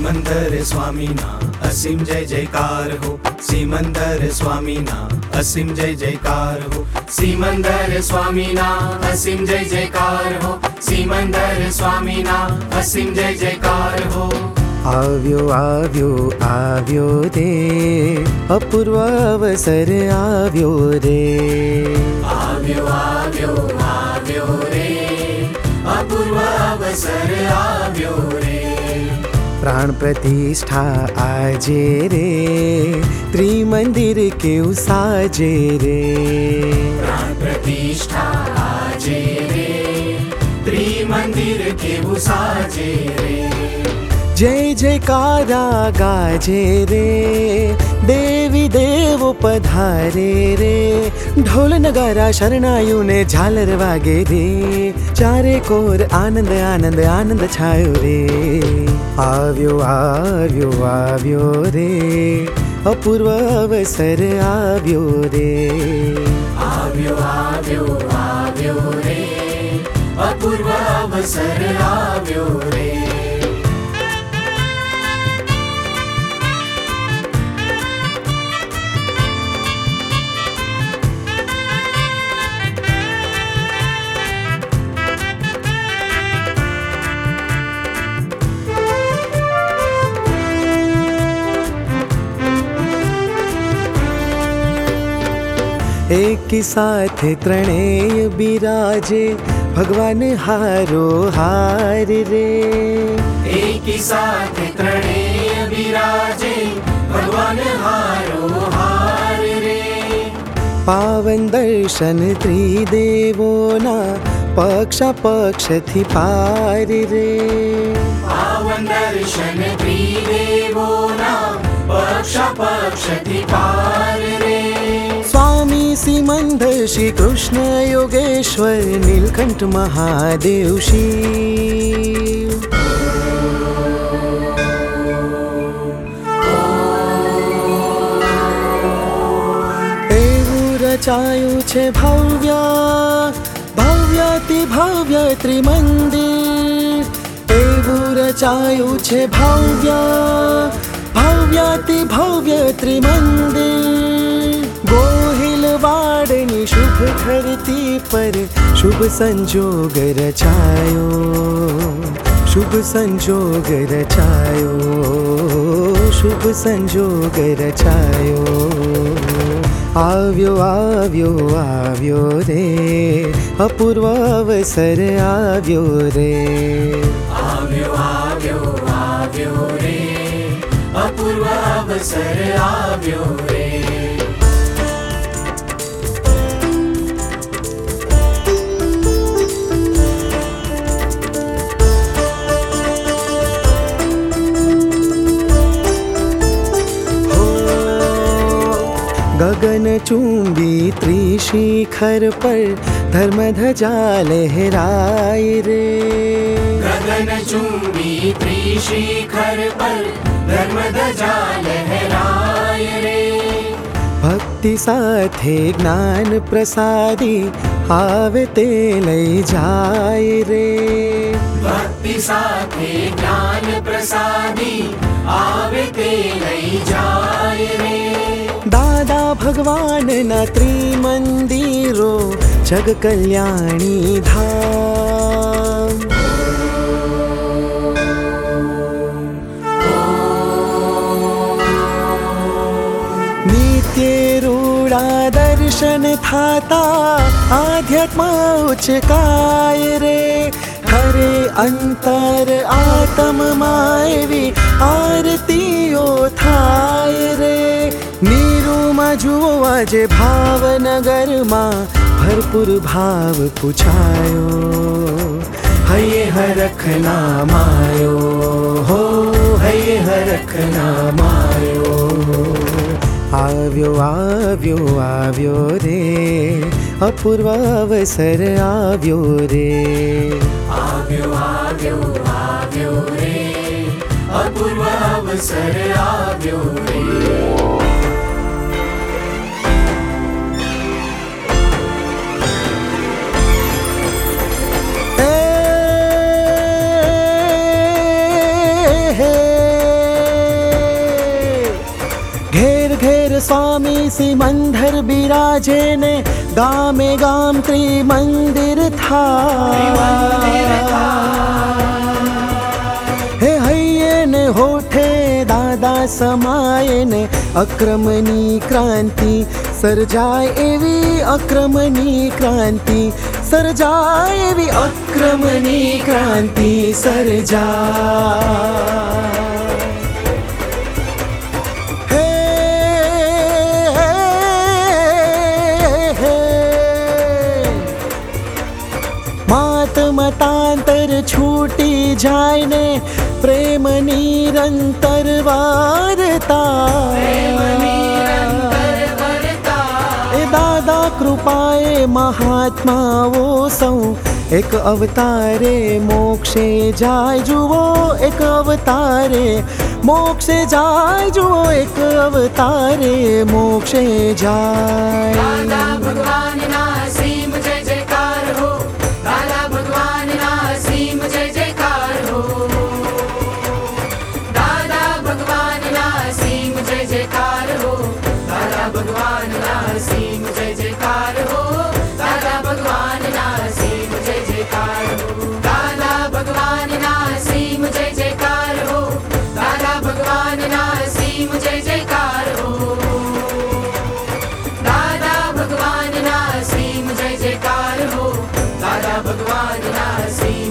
सिमंदर स्वामीना असीम जय जयकार हो सिमंदर स्वामीना असीम जय जयकार हो सिमंदर स्वामीना असीम जय जयकार हो सिमंदर स्वामीना असीम जय जयकार हो આવ્યો આવ્યો આવ્યો રે અપૂર્વ અવસર આવ્યો રે આવ્યો આવ્યો આવ્યો રે અપૂર્વ અવસર આવ્યો રે प्राण प्रतिष्ठा आजे रे, त्रिमंदिर के उसाजे रे। प्राण प्रतिष्ठा आजे रे, त्रिमंदिर के उसाजे रे। જય જયકારા ગાજે રે, દેવી દેવો પધારે રે, ઢોલ નગારા શરણાયુને ઝાલર વાગે રે, ચારે કોર આનંદ આનંદ આનંદ છાયો રે. આવ્યો આવ્યો આવ્યો રે, અપૂર્વ અવસર આવ્યો રે. આવ્યો આવ્યો આવ્યો રે, અપૂર્વ અવસર આવ્યો રે. એકી સાથે ત્રણેય બિરાજે ભગવાન હારો હાર રે એકી સાથે ત્રણેય બિરાજે ભગવાન હારો હાર રે પાવન દર્શન ત્રિદેવોના પક્ષા પક્ષથી પાર રે પાવન દર્શન ત્રિદેવોના પક્ષ પક્ષથી પાર રે સ્વામી સિમંદ શ્રી કૃષ્ણ યોગેશ્વર નીલકંઠ મહાદેવ શિવ એવું રચાયું છે ભવ્ય ભવ્યતિ ભવ્ય ત્રિમંદિર એવું રચાયું છે ભવ્ય ભવ્યતિ ભવ્ય ત્રિમંદિર વાડની શુભ ધરતી પર શુભ સંજોગ રચાયો શુભ સંજોગ રચાયો શુભ સંજોગ રચાયો આવ્યો આવ્યો આવ્યો રે અપૂર્વ અવસર આવ્યો રે આવ્યો આવ્યો આવ્યો રે અપૂર્વ અવસર આવ્યો રે गगन चुंबी त्रिशिखर पर धर्म ध्वजा लहराए रे। गगन चुंबी त्रिशिखर पर धर्म ध्वजा लहराए रे। भक्ति साथे ज्ञान प्रसादी आवे ते ले जाए रे। भक्ति साथे ज्ञान प्रसादी आवे ते ले जाए रे। भगवान् न त्रिमन्दिरो जगकल्याणी धा दर्शन थाता आध्यात्म उचकाय रे? हरे अन्तर आत्ममा જુઓ આજે ભાવનગરમાં ભરપૂર ભાવ પૂછાયો હૈયે હરખ નામાયો હો હૈયે હરખ નામાયો આવ્યો આવ્યો આવ્યો રે અપૂર્વ અવસર આવ્યો રે આવ્યો આવ્યો આવ્યો રે અપૂર્વ અવસર આવ્યો રે स्वामी सिमंधर बिराजे ने गामे में गाम त्रिमंदिर था। हे हैये ने होठे दादा समाये ने अक्रमणी क्रांति सर्जाय एवी अक्रमणी क्रांति सर्जाय एवी अक्रमणी क्रांति सर्जा છૂટી જાય ને પ્રેમ નિરંતર વારતા એ દાદા કૃપાએ મહાત્માઓ સૌ એક અવતારે મોક્ષે જાય જુઓ એક અવતારે મોક્ષે જાય જુઓ એક અવતારે મોક્ષે જાય ભગવાનના સીમ Bhagwan Narasimha